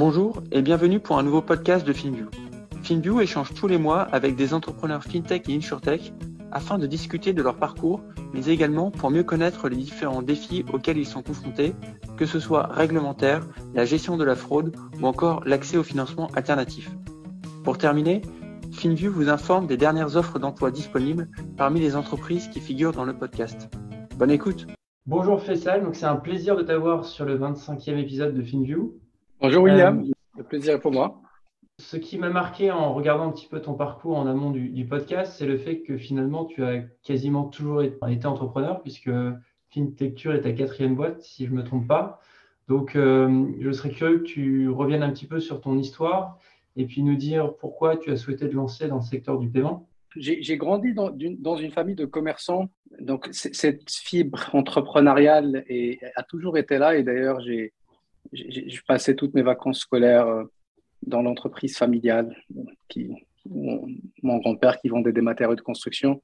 Bonjour et bienvenue pour un nouveau podcast de FinView. FinView échange tous les mois avec des entrepreneurs FinTech et InsurTech afin de discuter de leur parcours, mais également pour mieux connaître les différents défis auxquels ils sont confrontés, que ce soit réglementaire, la gestion de la fraude ou encore l'accès au financement alternatif. Pour terminer, FinView vous informe des dernières offres d'emploi disponibles parmi les entreprises qui figurent dans le podcast. Bonne écoute Bonjour Faisal, c'est un plaisir de t'avoir sur le 25e épisode de FinView. Bonjour William, euh, le plaisir est pour moi. Ce qui m'a marqué en regardant un petit peu ton parcours en amont du, podcast, c'est le fait que finalement tu as quasiment toujours été entrepreneur puisque FinTecture est ta quatrième boîte, si je ne me trompe pas. Donc euh, je serais curieux que tu reviennes un petit peu sur ton histoire et puis nous dire pourquoi tu as souhaité te lancer dans le secteur du paiement. J'ai grandi dans une, dans une, famille de commerçants, donc cette fibre entrepreneuriale a toujours été là et d'ailleurs j'ai je passais toutes mes vacances scolaires euh, dans l'entreprise familiale, qui, mon, grand-père qui vendait des matériaux de construction.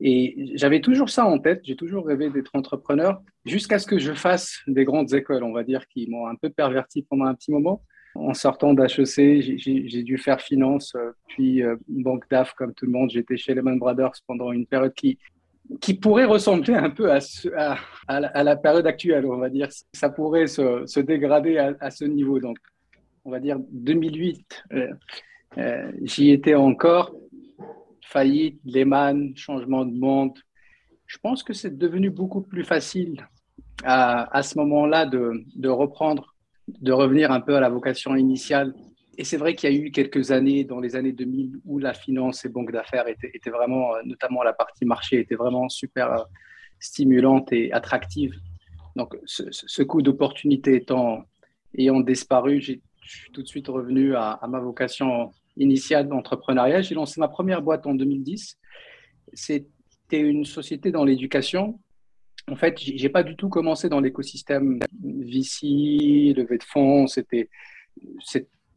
Et j'avais toujours ça en tête, j'ai toujours rêvé d'être entrepreneur, jusqu'à ce que je fasse des grandes écoles, on va dire, qui m'ont un peu perverti pendant un petit moment. En sortant d'HEC, j'ai dû faire finance, euh, puis euh, banque DAF comme tout le monde. J'étais chez Lehman Brothers pendant une période qui, qui pourrait ressembler un peu à, à, la, période actuelle, on va dire. Ça pourrait se, dégrader à, ce niveau. Donc, on va dire 2008, euh, euh, j'y étais encore. Faillite, Lehman, changement de monde. Je pense que c'est devenu beaucoup plus facile à, ce moment-là de, de reprendre, de revenir un peu à la vocation initiale et c'est vrai qu'il y a eu quelques années, dans les années 2000, où la finance et banque d'affaires étaient, vraiment, euh, notamment la partie marché, était vraiment super euh, stimulante et attractive. Donc, ce, coup d'opportunité étant, ayant disparu, j'ai tout de suite revenu à, ma vocation initiale d'entrepreneuriat. J'ai lancé ma première boîte en 2010. C'était une société dans l'éducation. En fait, j'ai pas du tout commencé dans l'écosystème VC, levée de fonds. C'était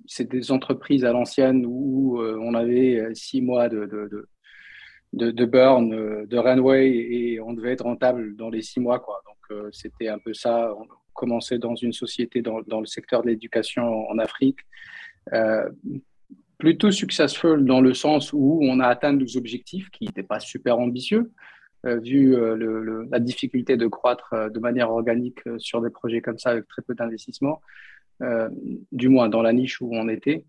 c'est des entreprises à l'ancienne où euh, on avait euh, six mois de, de, de, burn, euh, de runway et on devait être rentable dans les six mois. Quoi. Donc, c'était un peu ça. On commençait dans une société dans, dans le secteur de l'éducation en Afrique. plutôt successful dans le sens où on a atteint nos objectifs qui n'étaient pas super ambitieux, vu la difficulté de croître de manière organique sur des projets comme ça avec très peu d'investissement. Euh, du moins dans la niche où on était.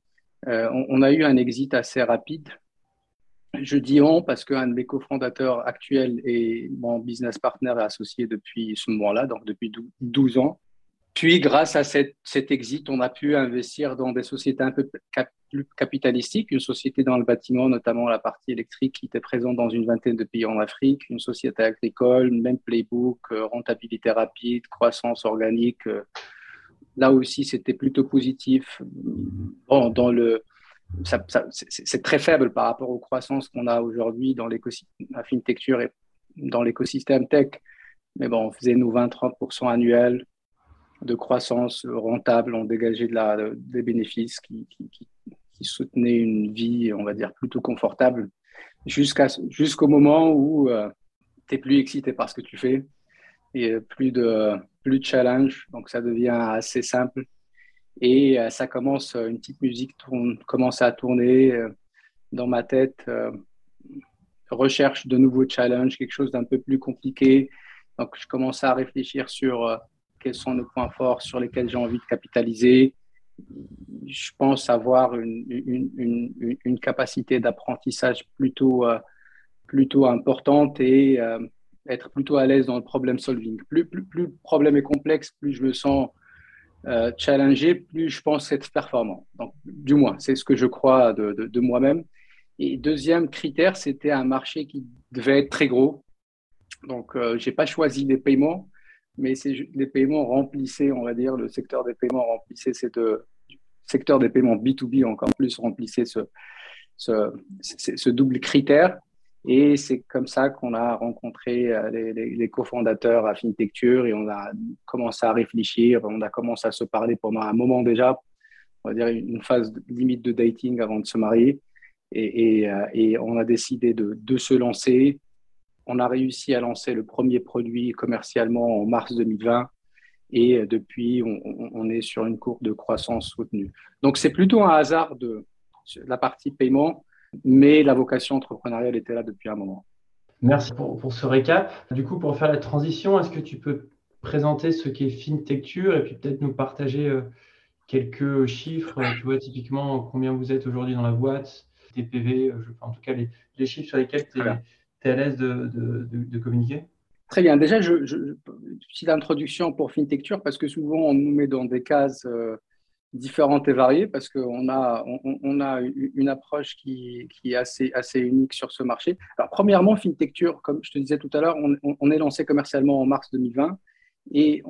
Euh, on, a eu un exit assez rapide. Je dis on parce qu'un de mes cofondateurs actuels est mon business partner et associé depuis ce moment-là, donc depuis 12 ans. Puis, grâce à cet exit, on a pu investir dans des sociétés un peu plus capitalistiques, une société dans le bâtiment, notamment la partie électrique, qui était présente dans une vingtaine de pays en Afrique, une société agricole, même playbook, euh, rentabilité rapide, croissance organique, Là aussi, c'était plutôt positif. Bon, dans le, c'est très faible par rapport aux croissances qu'on a aujourd'hui dans l'écosystème, la fintecture et dans l'écosystème tech. Mais bon, on faisait nous 20-30% annuels de croissance rentable, on dégageait de la, des bénéfices qui, qui, soutenaient une vie, on va dire, plutôt confortable jusqu'à, jusqu'au moment où euh, tu n'es plus excité par ce que tu fais et plus de, plus de challenge, donc ça devient assez simple. Et euh, ça commence, une petite musique commence à tourner euh, dans ma tête. Euh, recherche de nouveaux challenges, quelque chose d'un peu plus compliqué. Donc je commence à réfléchir sur quels sont nos points forts sur lesquels j'ai envie de capitaliser. Je pense avoir une capacité d'apprentissage plutôt, plutôt importante et être plutôt à l'aise dans le problem solving. Plus, le problème est complexe, plus je me sens euh, challengé, plus je pense être performant. Donc, du moins, c'est ce que je crois de, moi-même. Et deuxième critère, c'était un marché qui devait être très gros. Donc, euh, je n'ai pas choisi les paiements, mais les paiements remplissaient, on va dire, le secteur des paiements remplissait cette, secteur des paiements B2B encore plus remplissait ce double critère. Et c'est comme ça qu'on a rencontré euh, les, cofondateurs à Fintecture et on a commencé à réfléchir, on a commencé à se parler pendant un moment déjà, on va dire une phase limite de dating avant de se marier. Et, euh, on a décidé de, de, se lancer. On a réussi à lancer le premier produit commercialement en mars 2020. Et depuis, on, est sur une courbe de croissance soutenue. Donc, c'est plutôt un hasard de la partie paiement, mais la vocation entrepreneuriale était là depuis un moment. Merci pour, pour ce récap. Du coup, pour faire la transition, est-ce que tu peux présenter ce qu'est FinTecture et puis peut-être nous partager euh, quelques chiffres? Tu vois, typiquement, combien vous êtes aujourd'hui dans la boîte, TPV, euh, en tout cas les, les chiffres sur lesquels tu es, à l'aise de, de, de communiquer? Très bien. Déjà, je, je, petite introduction pour FinTecture, parce que souvent on nous met dans des cases euh, différentes et variées, parce qu'on a, on, a une approche qui, qui, est assez, assez unique sur ce marché. Alors, premièrement, FinTecture, comme je te disais tout à l'heure, on, on, est lancé commercialement en mars 2020, et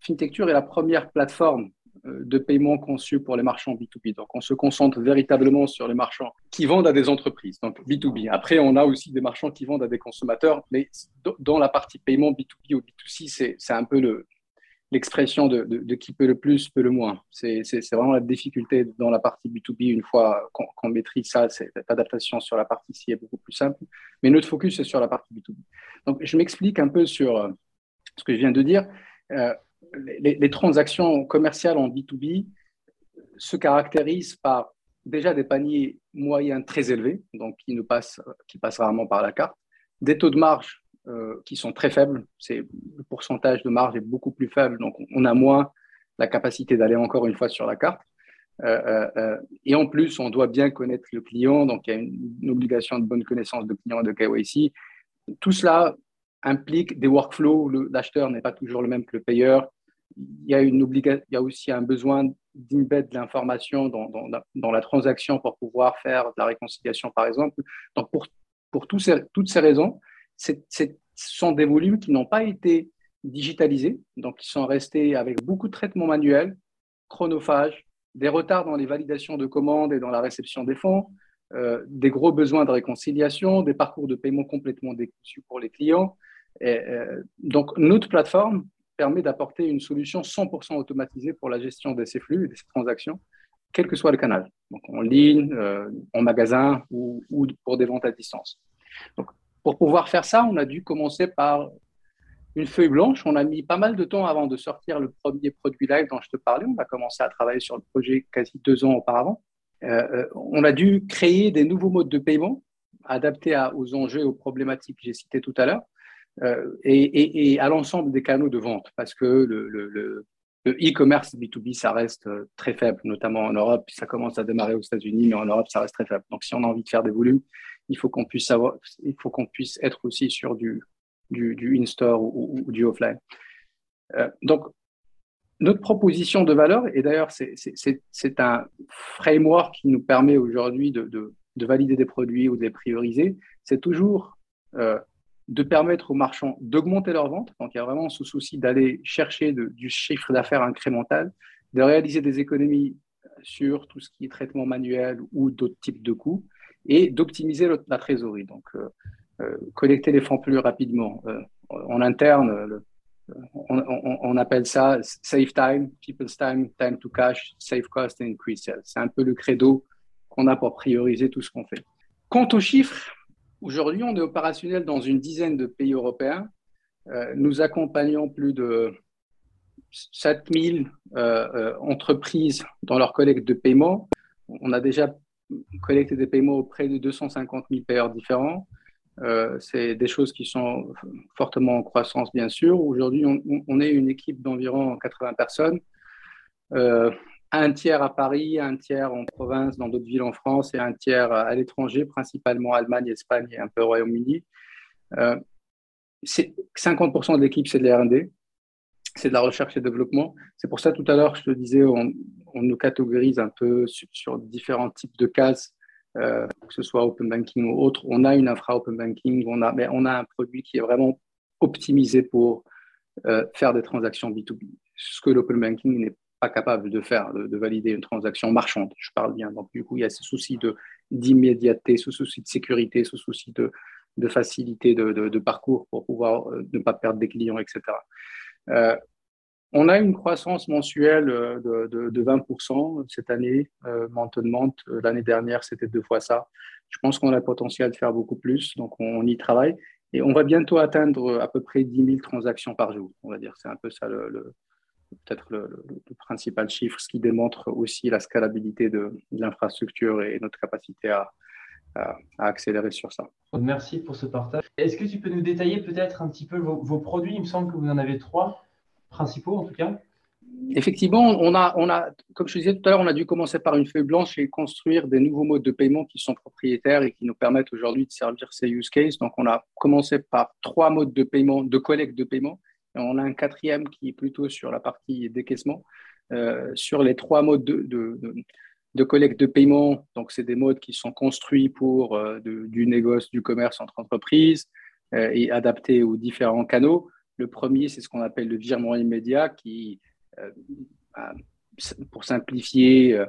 FinTecture est la première plateforme euh, de paiement conçu pour les marchands B2B. Donc, on se concentre véritablement sur les marchands qui vendent à des entreprises, donc B2B. Après, on a aussi des marchands qui vendent à des consommateurs, mais dans la partie paiement B2B ou B2C, c'est un peu l'expression de, qui peut le plus, peut le moins. C'est vraiment la difficulté dans la partie B2B. Une fois qu'on maîtrise ça, l'adaptation sur la partie C est beaucoup plus simple. Mais notre focus est sur la partie B2B. Donc, je m'explique un peu sur euh, ce que je viens de dire. Euh, les, transactions commerciales en B2B se caractérisent par déjà des paniers moyens très élevés, donc qui, ne passent, qui passent rarement par la carte, des taux de marge euh, qui sont très faibles, c'est, le pourcentage de marge est beaucoup plus faible, donc on a moins la capacité d'aller encore une fois sur la carte. Euh, euh, et en plus, on doit bien connaître le client, donc il y a une, obligation de bonne connaissance de client et de KYC. Tout cela implique des workflows. L'acheteur n'est pas toujours le même que le payeur. Il y a, une il y a aussi un besoin d'embed l'information dans, la transaction pour pouvoir faire de la réconciliation, par exemple. Donc, pour, toutes ces raisons, ce sont des volumes qui n'ont pas été digitalisés, donc qui sont restés avec beaucoup de traitements manuels, chronophages, des retards dans les validations de commandes et dans la réception des fonds, euh, des gros besoins de réconciliation, des parcours de paiement complètement décousus pour les clients, euh, donc, notre plateforme permet d'apporter une solution 100% automatisée pour la gestion de ces flux et de ces transactions, quel que soit le canal, en ligne, euh, en magasin ou, pour des ventes à distance. Pour pouvoir faire ça, on a dû commencer par une feuille blanche. On a mis pas mal de temps avant de sortir le premier produit live dont je te parlais. On a commencé à travailler sur le projet quasi deux ans auparavant. Euh, on a dû créer des nouveaux modes de paiement adaptés aux enjeux aux problématiques que j'ai citées tout à l'heure. Euh, et, à l'ensemble des canaux de vente, parce que le, e-commerce B2B, ça reste euh, très faible, notamment en Europe. Ça commence à démarrer aux États-Unis, mais en Europe, ça reste très faible. Donc, si on a envie de faire des volumes, il faut qu'on puisse savoir, il faut qu'on puisse être aussi sur du, du, in-store ou, du offline. Euh, donc, notre proposition de valeur, et d'ailleurs, c'est un framework qui nous permet aujourd'hui de, de, valider des produits ou de les prioriser, c'est toujours de permettre aux marchands d'augmenter leurs ventes. Donc, il y a vraiment ce souci d'aller chercher du chiffre d'affaires incrémental, de réaliser des économies sur tout ce qui est traitement manuel ou d'autres types de coûts et d'optimiser la trésorerie. Donc, euh, euh, collecter les fonds plus rapidement. Euh, en interne, on, appelle ça save time, people's time, time to cash, save cost and increase sales. C'est un peu le credo qu'on a pour prioriser tout ce qu'on fait. Quant aux chiffres, Aujourd'hui, on est opérationnel dans une dizaine de pays européens. Nous accompagnons plus de 7000 euh, euh, entreprises dans leur collecte de paiement. On a déjà collecté des paiements auprès de 250 000 payeurs différents. c'est des choses qui sont fortement en croissance, bien sûr. Aujourd'hui, on, on, est une équipe d'environ 80 personnes un tiers à Paris, un tiers en province, dans d'autres villes en France, et un tiers à l'étranger, principalement Allemagne, Espagne et un peu Royaume-Uni. Euh, 50% de l'équipe, c'est de l'R&D, c'est de la recherche et développement. C'est pour ça, tout à l'heure, je te disais, on, nous catégorise un peu sur, différents types de cases, euh, que ce soit open banking ou autre. On a une infra open banking, mais on a un produit qui est vraiment optimisé pour euh, faire des transactions B2B. Ce que l'open banking n'est pas capable de faire, de, valider une transaction marchande, je parle bien. Donc, du coup, il y a ce souci d'immédiateté, ce souci de sécurité, ce souci de, facilité de, de, parcours pour pouvoir euh, ne pas perdre des clients, etc. Euh, on a une croissance mensuelle euh, de, 20% cette année, euh, maintenant. L'année dernière, c'était deux fois ça. Je pense qu'on a le potentiel de faire beaucoup plus, donc on, y travaille. Et on va bientôt atteindre à peu près 10 000 transactions par jour, on va dire. C'est un peu ça peut-être le, principal chiffre, ce qui démontre aussi la scalabilité de, l'infrastructure et notre capacité à, accélérer sur ça. Merci pour ce partage. Est-ce que tu peux nous détailler peut-être un petit peu vos, produits? Il me semble que vous en avez trois principaux en tout cas. Effectivement, on a, on a, comme je disais tout à l'heure, on a dû commencer par une feuille blanche et construire des nouveaux modes de paiement qui sont propriétaires et qui nous permettent aujourd'hui de servir ces use cases. Donc, on a commencé par trois modes de paiement, de collecte de paiement on a un quatrième qui est plutôt sur la partie décaissement. Euh, sur les trois modes de, collecte de paiement, donc c'est des modes qui sont construits pour euh, du négoce, du commerce entre entreprises euh, et adaptés aux différents canaux. Le premier, c'est ce qu'on appelle le virement immédiat qui, pour simplifier,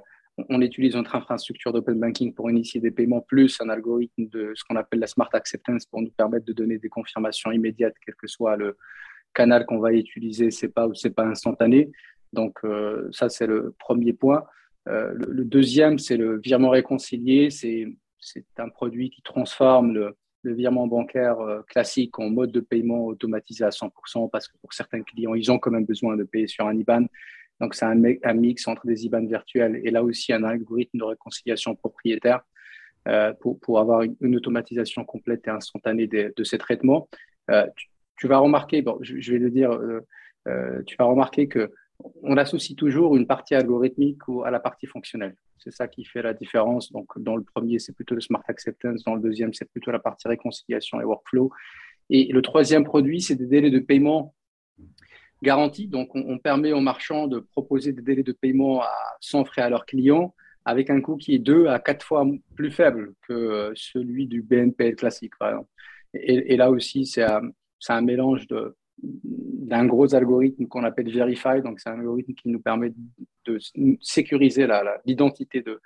on utilise notre infrastructure d'open banking pour initier des paiements, plus un algorithme de ce qu'on appelle la smart acceptance pour nous permettre de donner des confirmations immédiates, quel que soit le, canal qu'on va utiliser, c'est pas c'est pas instantané. Donc euh, ça c'est le premier point. Euh, le, deuxième c'est le virement réconcilié. C'est un produit qui transforme le, virement bancaire euh, classique en mode de paiement automatisé à 100% parce que pour certains clients ils ont quand même besoin de payer sur un IBAN. Donc c'est un, mix entre des IBAN virtuels et là aussi un algorithme de réconciliation propriétaire. pour, pour, avoir une, automatisation complète et instantanée de, ces traitements. Euh, tu vas remarquer, je, vais le dire, euh, euh, tu vas remarquer que on associe toujours une partie algorithmique à la partie fonctionnelle. C'est ça qui fait la différence. Donc, dans le premier, c'est plutôt le smart acceptance. Dans le deuxième, c'est plutôt la partie réconciliation et workflow. Et le troisième produit, c'est des délais de paiement garantis. Donc, on, permet aux marchands de proposer des délais de paiement à, sans frais à leurs clients avec un coût qui est deux à quatre fois plus faible que celui du BNPL classique. Et, là aussi, c'est un mélange d'un gros algorithme qu'on appelle Verify. Donc, c'est un algorithme qui nous permet de sécuriser l'identité de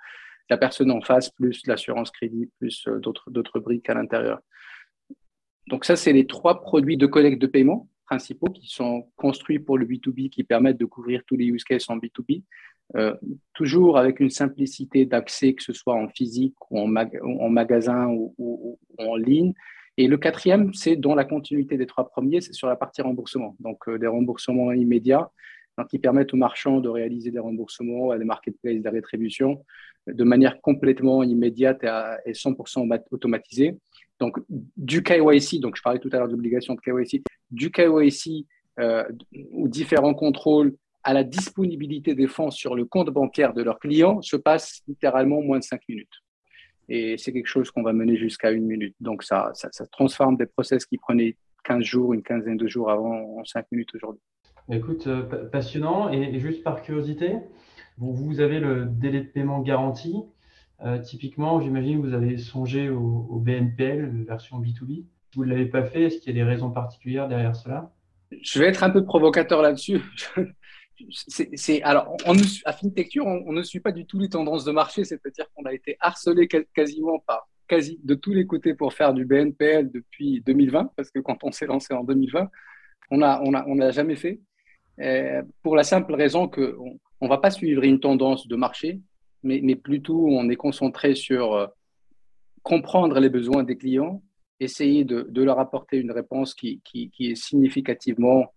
la personne en face, plus l'assurance crédit, plus euh, d'autres briques à l'intérieur. Donc, ça, c'est les trois produits de collecte de paiement principaux qui sont construits pour le B2B, qui permettent de couvrir tous les use cases en B2B. Euh, toujours avec une simplicité d'accès, que ce soit en physique ou en, magasin ou, en ligne, et le quatrième, c'est dans la continuité des trois premiers, c'est sur la partie remboursement. Donc, euh, des remboursements immédiats qui permettent aux marchands de réaliser des remboursements à des marketplaces de rétribution de manière complètement immédiate et, 100% automatisée. Donc, du KYC, donc je parlais tout à l'heure d'obligation de KYC, du KYC euh, ou différents contrôles à la disponibilité des fonds sur le compte bancaire de leurs clients se passe littéralement moins de 5 minutes. Et c'est quelque chose qu'on va mener jusqu'à une minute. Donc, ça, ça, transforme des process qui prenaient 15 jours, une quinzaine de jours avant, en 5 minutes aujourd'hui. Écoute, euh, passionnant. Et, juste par curiosité, vous, vous avez le délai de paiement garanti. Euh, typiquement, j'imagine que vous avez songé au, au BNPL, version B2B. Vous ne l'avez pas fait. Est-ce qu'il y a des raisons particulières derrière cela? Je vais être un peu provocateur là-dessus. C'est alors on, à Fintecture, on, ne suit pas du tout les tendances de marché, c'est-à-dire qu'on a été harcelé quasiment par quasi de tous les côtés pour faire du BNPL depuis 2020, parce que quand on s'est lancé en 2020, on a on on jamais fait. Euh, pour la simple raison que on, va pas suivre une tendance de marché, mais, plutôt on est concentré sur euh, comprendre les besoins des clients, essayer de, leur apporter une réponse qui est significativement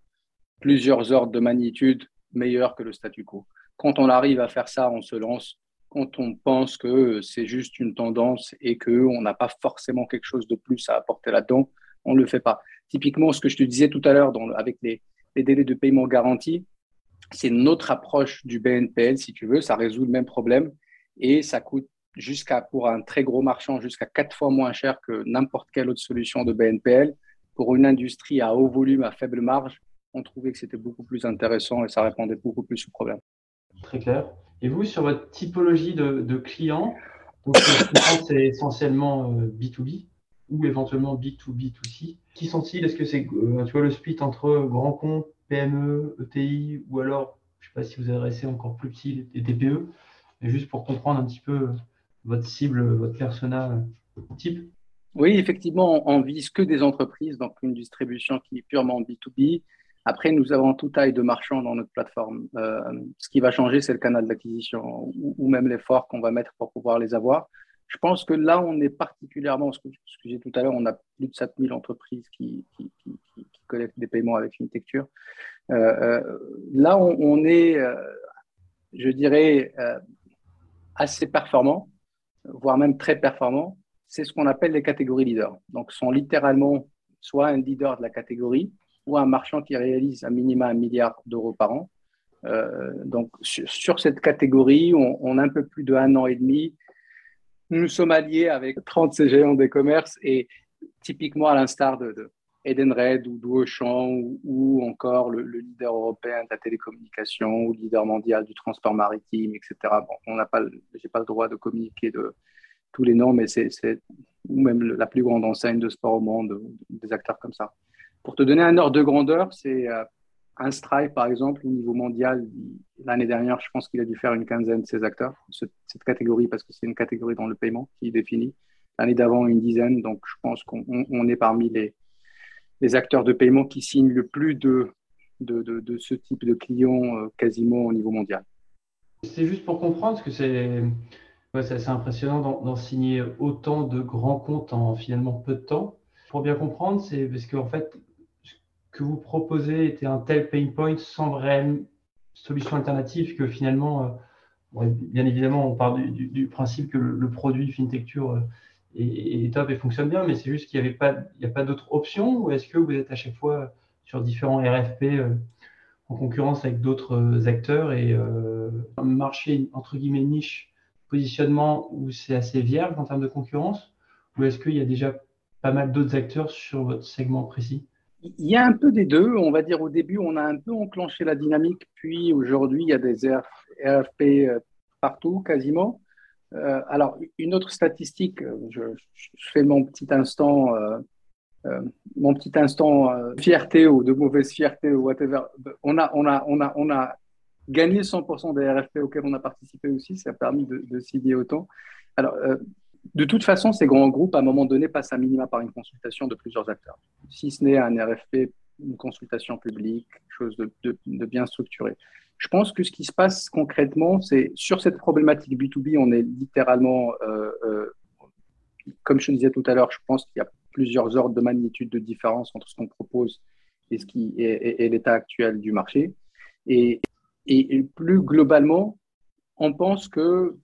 plusieurs ordres de magnitude meilleur que le statu quo. Quand on arrive à faire ça, on se lance. Quand on pense que c'est juste une tendance et qu'on n'a pas forcément quelque chose de plus à apporter là-dedans, on ne le fait pas. Typiquement, ce que je te disais tout à l'heure avec les, délais de paiement garantis, c'est notre approche du BNPL, si tu veux. Ça résout le même problème et ça coûte jusqu'à, pour un très gros marchand, jusqu'à quatre fois moins cher que n'importe quelle autre solution de BNPL. Pour une industrie à haut volume, à faible marge, on trouvait que c'était beaucoup plus intéressant et ça répondait beaucoup plus aux problèmes. Très clair. Et vous, sur votre typologie de, clients, c'est essentiellement B2B euh, ou éventuellement B2B2C. Qui sont-ils? Est-ce que c'est euh, tu vois, le split entre grands comptes, PME, ETI ou alors, je ne sais pas si vous adressez encore plus petits, les TPE, mais juste pour comprendre un petit peu votre cible, votre persona type Oui, effectivement, on vise que des entreprises, donc une distribution qui est purement B2B. Après, nous avons tout taille de marchands dans notre plateforme. Euh, ce qui va changer, c'est le canal d'acquisition ou, même l'effort qu'on va mettre pour pouvoir les avoir. Je pense que là, on est particulièrement, ce que, ce que tout à l'heure, on a plus de 7000 entreprises qui, collectent des paiements avec FinTecture. Euh, euh, là, on, est, je dirais, assez performant, voire même très performant. C'est ce qu'on appelle les catégories leaders. Donc, sont littéralement soit un leader de la catégorie un marchand qui réalise un minima un milliard d'euros par an. Euh, donc, sur, cette catégorie, on, a un peu plus de un an et demi nous sommes alliés avec 30 géants des commerces et typiquement à l'instar de, de, Edenred ou d'Auchan ou, encore le, le, leader européen de la télécommunication ou le leader mondial du transport maritime, etc. Bon, on n'a pas, j'ai pas le droit de communiquer de tous les noms, mais c'est ou même la plus grande enseigne de sport au monde, des acteurs comme ça. Pour te donner un ordre de grandeur, c'est euh, un Stripe, par exemple, au niveau mondial, l'année dernière, je pense qu'il a dû faire une quinzaine de ses acteurs, cette catégorie, parce que c'est une catégorie dans le paiement qui est définie. L'année d'avant, une dizaine. Donc, je pense qu'on est parmi les, les, acteurs de paiement qui signent le plus de, de, de, de ce type de clients euh, quasiment au niveau mondial. C'est juste pour comprendre, parce que c'est ouais, assez impressionnant d'en signer autant de grands comptes en finalement peu de temps. Pour bien comprendre, c'est parce qu'en fait, que vous proposez était un tel pain point sans réelle solution alternative que finalement, euh, bien évidemment, on part du, principe que le, produit FinTecture euh, est, top et fonctionne bien, mais c'est juste qu'il n'y avait pas, a pas d'autres options ou est-ce que vous êtes à chaque fois sur différents RFP euh, en concurrence avec d'autres acteurs et un marché entre guillemets niche positionnement où c'est assez vierge en termes de concurrence ou est-ce qu'il y a déjà pas mal d'autres acteurs sur votre segment précis? Il y a un peu des deux. On va dire au début, on a un peu enclenché la dynamique, puis aujourd'hui, il y a des RFP euh, partout, quasiment. Euh, alors, une autre statistique, je, fais mon petit instant, euh, euh, mon petit instant fierté ou de mauvaise fierté ou whatever. On a, on a, on a, on a gagné 100% des RFP auxquels on a participé aussi. Ça a permis de, de signer autant. Alors, de toute façon, ces grands groupes, à un moment donné, passent à minima par une consultation de plusieurs acteurs. Si ce n'est un RFP, une consultation publique, chose de, bien structuré. Je pense que ce qui se passe concrètement, c'est sur cette problématique B2B, on est littéralement, euh, euh, comme je disais tout à l'heure, je pense qu'il y a plusieurs ordres de magnitude de différence entre ce qu'on propose et, l'état actuel du marché. Et plus globalement, on pense que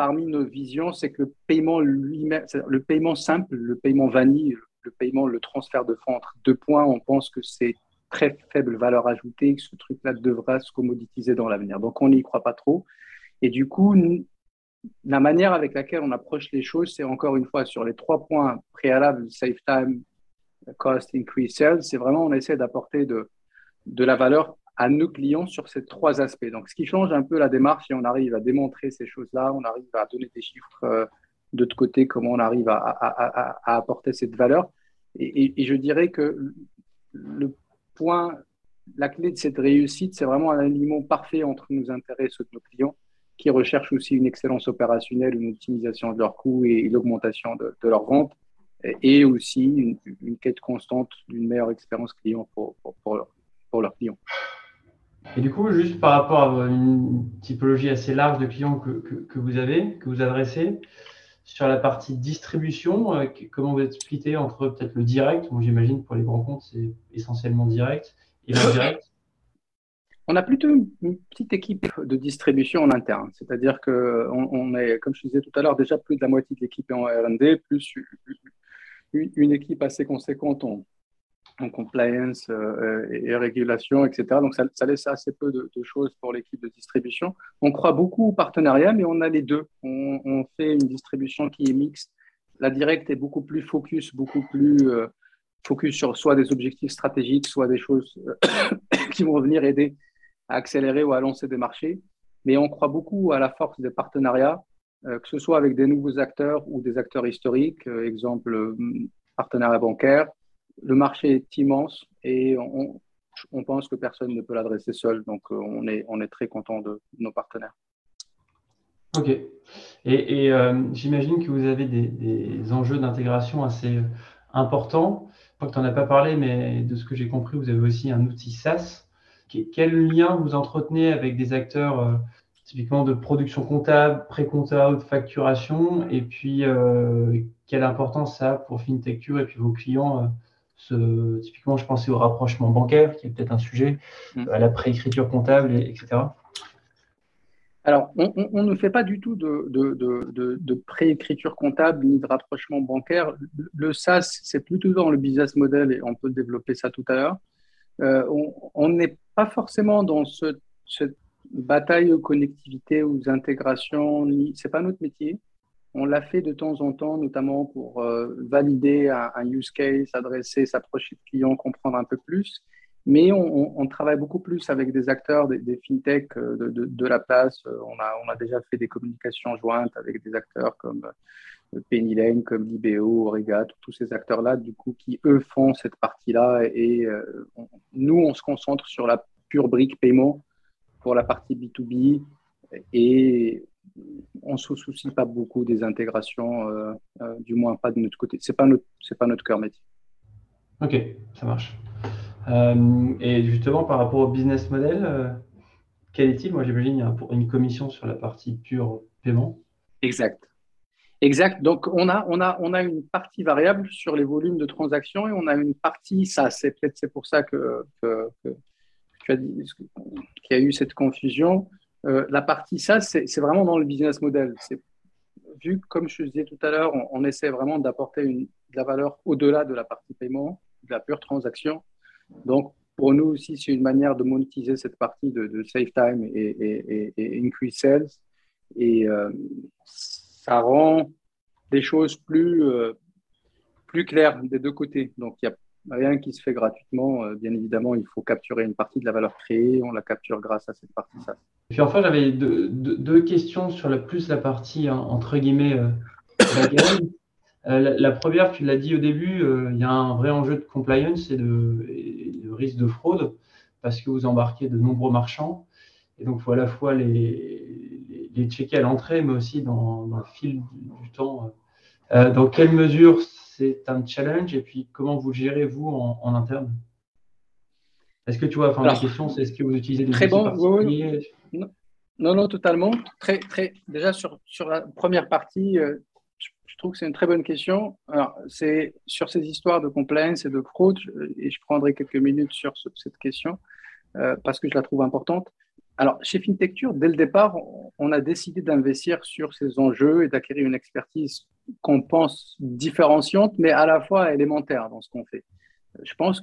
parmi nos visions, c'est que le paiement lui-même, le paiement simple, le paiement vanille, le paiement, le transfert de fonds entre deux points, on pense que c'est très faible valeur ajoutée, que ce truc-là devra se commoditiser dans l'avenir. Donc, on n'y croit pas trop. Et du coup, la manière avec laquelle on approche les choses, c'est encore une fois sur les trois points préalables, save time, cost, increase sales, c'est vraiment on essaie d'apporter de, de la valeur à nos clients sur ces trois aspects. Donc, ce qui change un peu la démarche, et on arrive à démontrer ces choses-là, on arrive à donner des chiffres euh, de l'autre côté, comment on arrive à, apporter cette valeur. Et, je dirais que le point, la clé de cette réussite, c'est vraiment un alignement parfait entre nos intérêts et ceux de nos clients, qui recherchent aussi une excellence opérationnelle, une optimisation de leurs coûts et l'augmentation de, leurs ventes, et aussi une, quête constante d'une meilleure expérience client pour leurs clients. Et du coup, juste par rapport à une typologie assez large de clients que, que, que vous avez, que vous adressez, sur la partie distribution, euh, comment vous êtes splitté entre peut-être le direct, moi j'imagine pour les grands comptes c'est essentiellement direct, et l'indirect? On a plutôt une petite équipe de distribution en interne, c'est-à-dire qu'on on est, comme je disais tout à l'heure, déjà plus de la moitié de l'équipe est en R&D, plus une, une équipe assez conséquente en, en compliance euh, et, régulation, etc. Donc, ça, laisse assez peu de, choses pour l'équipe de distribution. On croit beaucoup au partenariat, mais on a les deux. On, fait une distribution qui est mixte. La directe est beaucoup plus focus, beaucoup plus euh, focus sur soit des objectifs stratégiques, soit des choses qui vont venir aider à accélérer ou à lancer des marchés. Mais on croit beaucoup à la force des partenariats, euh, que ce soit avec des nouveaux acteurs ou des acteurs historiques, exemple partenariat bancaire, le marché est immense et on, pense que personne ne peut l'adresser seul. Donc, euh, on est, très content de nos partenaires. Ok. Et, euh, j'imagine que vous avez des, enjeux d'intégration assez importants. Je crois que tu n'en as pas parlé, mais de ce que j'ai compris, vous avez aussi un outil SaaS. Quel lien vous entretenez avec des acteurs euh, typiquement de production comptable, pré-compta de facturation, et puis quelle importance ça a pour FinTechture et puis vos clients ce, typiquement, je pensais au rapprochement bancaire, qui est peut-être un sujet, mm. à la préécriture comptable, etc. Alors, on, ne fait pas du tout de, de, préécriture comptable ni de rapprochement bancaire. Le SaaS, c'est plutôt dans le business model et on peut développer ça tout à l'heure. Euh, on n'est pas forcément dans ce, cette bataille aux connectivités, aux intégrations, ce n'est pas notre métier. On l'a fait de temps en temps, notamment pour euh, valider un, use case, adresser, s'approcher de clients, comprendre un peu plus. Mais on, travaille beaucoup plus avec des acteurs, des, fintechs euh, de, la place. Euh, on a, déjà fait des communications jointes avec des acteurs comme Penny Lane, comme Libéo, Origa, tous ces acteurs-là, du coup, qui eux font cette partie-là. Et nous, on se concentre sur la pure brique paiement pour la partie B2B. Et on ne se soucie pas beaucoup des intégrations, euh, euh, du moins pas de notre côté. Ce n'est pas, notre, pas notre cœur métier. Ok, ça marche. Euh, et justement, par rapport au business model, quel est-il? Moi, j'imagine qu'il y a une commission sur la partie pure paiement. Exact. Exact. Donc, on a, on, a, on a une partie variable sur les volumes de transactions et on a une partie, ça, c'est peut-être c'est pour ça que, que, tu as dit qu'il y a eu cette confusion. Euh, la partie ça, c'est vraiment dans le business model. Vu comme je disais tout à l'heure, on, essaie vraiment d'apporter de la valeur au-delà de la partie paiement, de la pure transaction. Donc, pour nous aussi, c'est une manière de monétiser cette partie de, save time et, increase sales. Et euh, ça rend des choses plus, euh, plus claires des deux côtés. Donc, il y a rien qui se fait gratuitement. Euh, bien évidemment, il faut capturer une partie de la valeur créée. On la capture grâce à cette partie ça. Puis enfin, j'avais deux, questions sur la plus la partie hein, entre guillemets euh, euh, la, première, tu l'as dit au début, il y a un vrai enjeu de compliance et de, risque de fraude parce que vous embarquez de nombreux marchands. Et donc, il faut à la fois les, les, checker à l'entrée, mais aussi dans, le fil du temps. dans quelle mesure c'est un challenge et puis comment vous gérez vous en, interne? Est-ce que tu vois, enfin, la question c'est est-ce que vous utilisez des très bon, non, non, totalement. Très, très, déjà sur, sur la première partie, euh, je, trouve que c'est une très bonne question. Alors, c'est sur ces histoires de compliance et de fraude, et je prendrai quelques minutes sur cette question euh, parce que je la trouve importante. Alors, chez FinTechture, dès le départ, on a décidé d'investir sur ces enjeux et d'acquérir une expertise qu'on pense différenciante, mais à la fois élémentaire dans ce qu'on fait. Je pense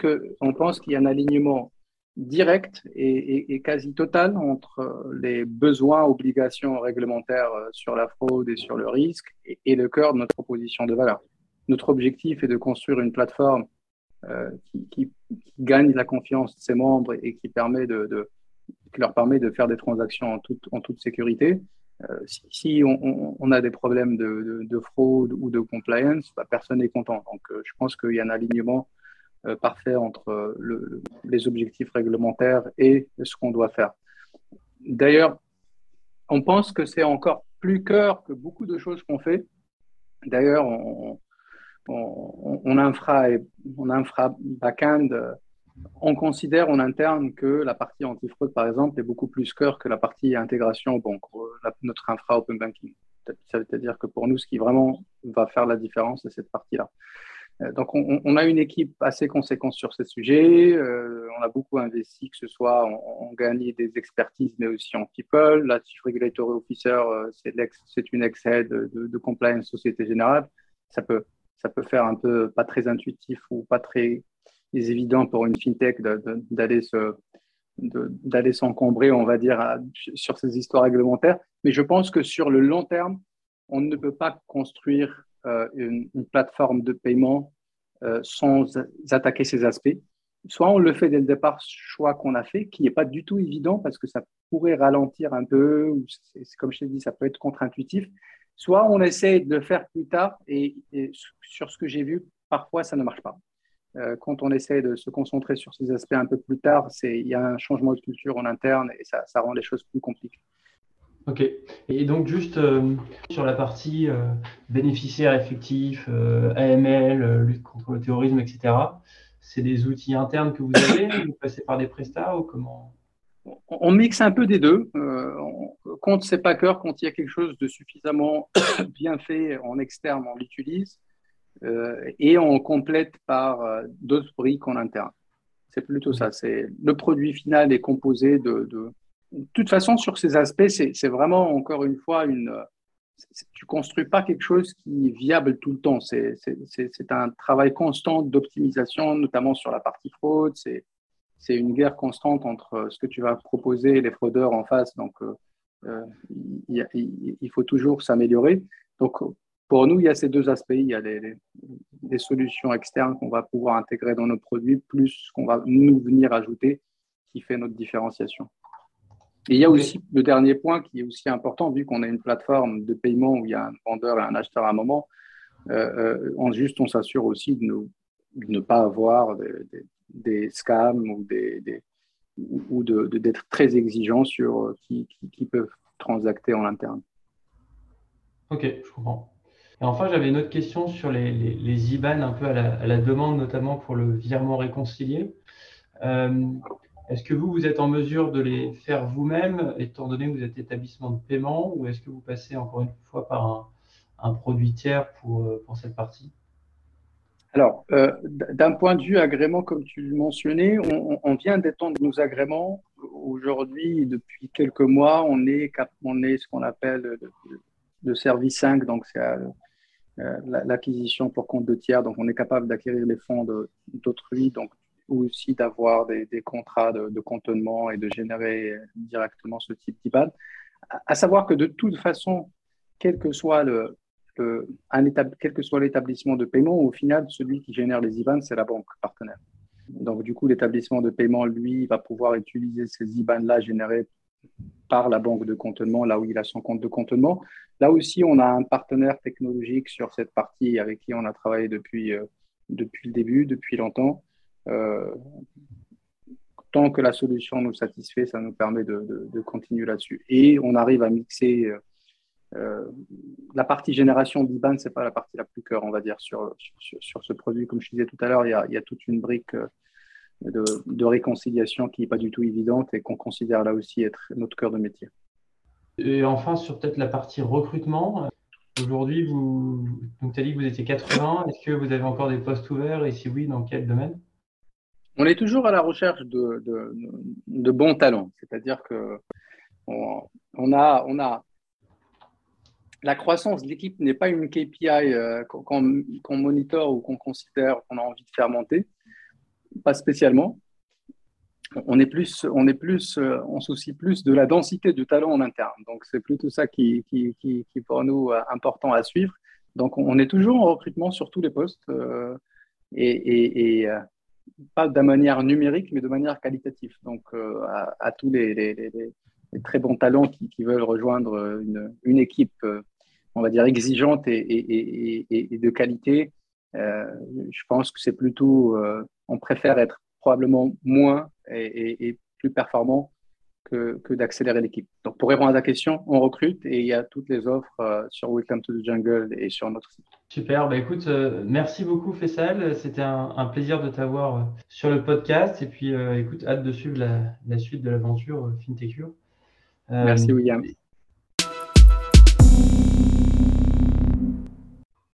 pense qu'il y a un alignement direct et, quasi total entre les besoins, obligations réglementaires sur la fraude et sur le risque et, le cœur de notre proposition de valeur. Notre objectif est de construire une plateforme euh, qui, gagne la confiance de ses membres et qui permet de leur permet de faire des transactions en toute sécurité. Euh, si, on, a des problèmes de, fraude ou de compliance, bah, personne n'est content. Donc, euh, je pense qu'il y a un alignement euh, parfait entre les objectifs réglementaires et ce qu'on doit faire. D'ailleurs, on pense que c'est encore plus cœur que beaucoup de choses qu'on fait. D'ailleurs, on, infra, on infra back-end on considère en interne que la partie anti-fraude, par exemple, est beaucoup plus cœur que la partie intégration banque, notre infra open banking. Ça veut dire que pour nous, ce qui vraiment va faire la différence, c'est cette partie-là. Euh, donc, on, a une équipe assez conséquente sur ces sujets. Euh, on a beaucoup investi, que ce soit en, gagner des expertises, mais aussi en people. La Chief Regulatory Officer, euh, c'est une ex-head de, de, compliance Société Générale. Ça peut, ça peut faire un peu pas très intuitif ou pas très est évident pour une fintech d'aller se d'aller s'encombrer, on va dire, sur ces histoires réglementaires. Mais je pense que sur le long terme, on ne peut pas construire euh, une, plateforme de paiement euh, sans attaquer ces aspects. Soit on le fait dès le départ, choix qu'on a fait, qui n'est pas du tout évident parce que ça pourrait ralentir un peu, comme je t'ai dit, ça peut être contre-intuitif. Soit on essaie de le faire plus tard et sur ce que j'ai vu, parfois ça ne marche pas. Euh, quand on essaie de se concentrer sur ces aspects un peu plus tard, il y a un changement de culture en interne et ça, rend les choses plus compliquées. Ok. Et donc juste euh, sur la partie euh, bénéficiaire effectif, AML, lutte contre le terrorisme, etc. C'est des outils internes que vous avez Vous passez par des prestats ou comment? On mixe un peu des deux. Euh, quand c'est pas cœur, quand il y a quelque chose de suffisamment bien fait en externe, on l'utilise euh, et on complète par euh, d'autres briques en interne. C'est plutôt ça. C'est le produit final est composé de, de... de toute façon sur ces aspects, c'est vraiment encore une fois une. Tu construis pas quelque chose qui est viable tout le temps. C'est un travail constant d'optimisation, notamment sur la partie fraude. C'est c'est une guerre constante entre euh, ce que tu vas proposer et les fraudeurs en face. Donc, euh, euh, il, faut toujours s'améliorer. Donc, pour nous, il y a ces deux aspects. Il y a les, solutions externes qu'on va pouvoir intégrer dans nos produits, plus ce qu'on va nous venir ajouter, qui fait notre différenciation. Et il y a aussi le dernier point qui est aussi important, vu qu'on a une plateforme de paiement où il y a un vendeur et un acheteur à un moment, en juste on s'assure aussi de, ne pas avoir des, des scams ou des, ou d'être très exigeant sur euh, qui, qui, peuvent transacter en interne. Ok, je comprends. Et enfin, j'avais une autre question sur les, les, IBAN un peu à la, demande, notamment pour le virement réconcilié. Euh, est-ce que vous, vous êtes en mesure de les faire vous-même, étant donné que vous êtes établissement de paiement, ou est-ce que vous passez encore une fois par un, produit tiers pour, euh, pour cette partie? Alors, euh, d'un point de vue agrément, comme tu le mentionnais, on, vient d'étendre nos agréments. Aujourd'hui, depuis quelques mois, on est, on est ce qu'on appelle le, service 5, donc c'est l'acquisition pour compte de tiers. Donc, on est capable d'acquérir les fonds d'autrui, donc aussi d'avoir des, contrats de, de, et de générer directement ce type d'IBAN. À savoir que de toute façon, quel que soit quel que soit l'établissement de paiement, au final, celui qui génère les IBAN, c'est la banque partenaire. Donc, du coup, l'établissement de paiement, lui, va pouvoir utiliser ces IBAN-là générés par la banque de contentement, là où il a son compte de contentement. Là aussi, on a un partenaire technologique sur cette partie avec qui on a travaillé depuis, euh, depuis le début, depuis longtemps. Euh, tant que la solution nous satisfait, ça nous permet de, de continuer là-dessus. Et on arrive à mixer euh, la partie génération d'IBAN, ce n'est pas la partie la plus cœur, on va dire, sur, sur, sur, ce produit. Comme je disais tout à l'heure, il, il, y a toute une brique de, de réconciliation qui n'est pas du tout évidente et qu'on considère là aussi être notre cœur de métier. Et enfin, sur peut-être la partie recrutement, aujourd'hui, vous, tu as dit que vous étiez 80. Est-ce que vous avez encore des postes ouverts et si oui, dans quel domaine? On est toujours à la recherche de, de, de bons talents. C'est-à-dire que on, a, on a la croissance de l'équipe n'est pas une KPI euh, qu'on qu monitore ou qu'on considère qu'on a envie de faire monter, pas spécialement. On est plus, on est plus, euh, on soucie plus de la densité du talent en interne. Donc c'est plutôt ça qui, qui, qui, pour nous euh, important à suivre. Donc on est toujours en recrutement sur tous les postes et, et, et pas de manière numérique, mais de manière qualitative. Donc à, tous les, très bons talents qui, veulent rejoindre une, une équipe on va dire, exigeante et, de qualité, euh, je pense que c'est plutôt, euh, on préfère être probablement moins et, plus performant que, d'accélérer l'équipe. Donc, pour répondre à ta question, on recrute et il y a toutes les offres euh, sur Welcome to the Jungle et sur notre site. Super, bah écoute, merci beaucoup Fessal, c'était un, plaisir de t'avoir sur le podcast et puis écoute, hâte de suivre la, suite de l'aventure FinTechure. merci William.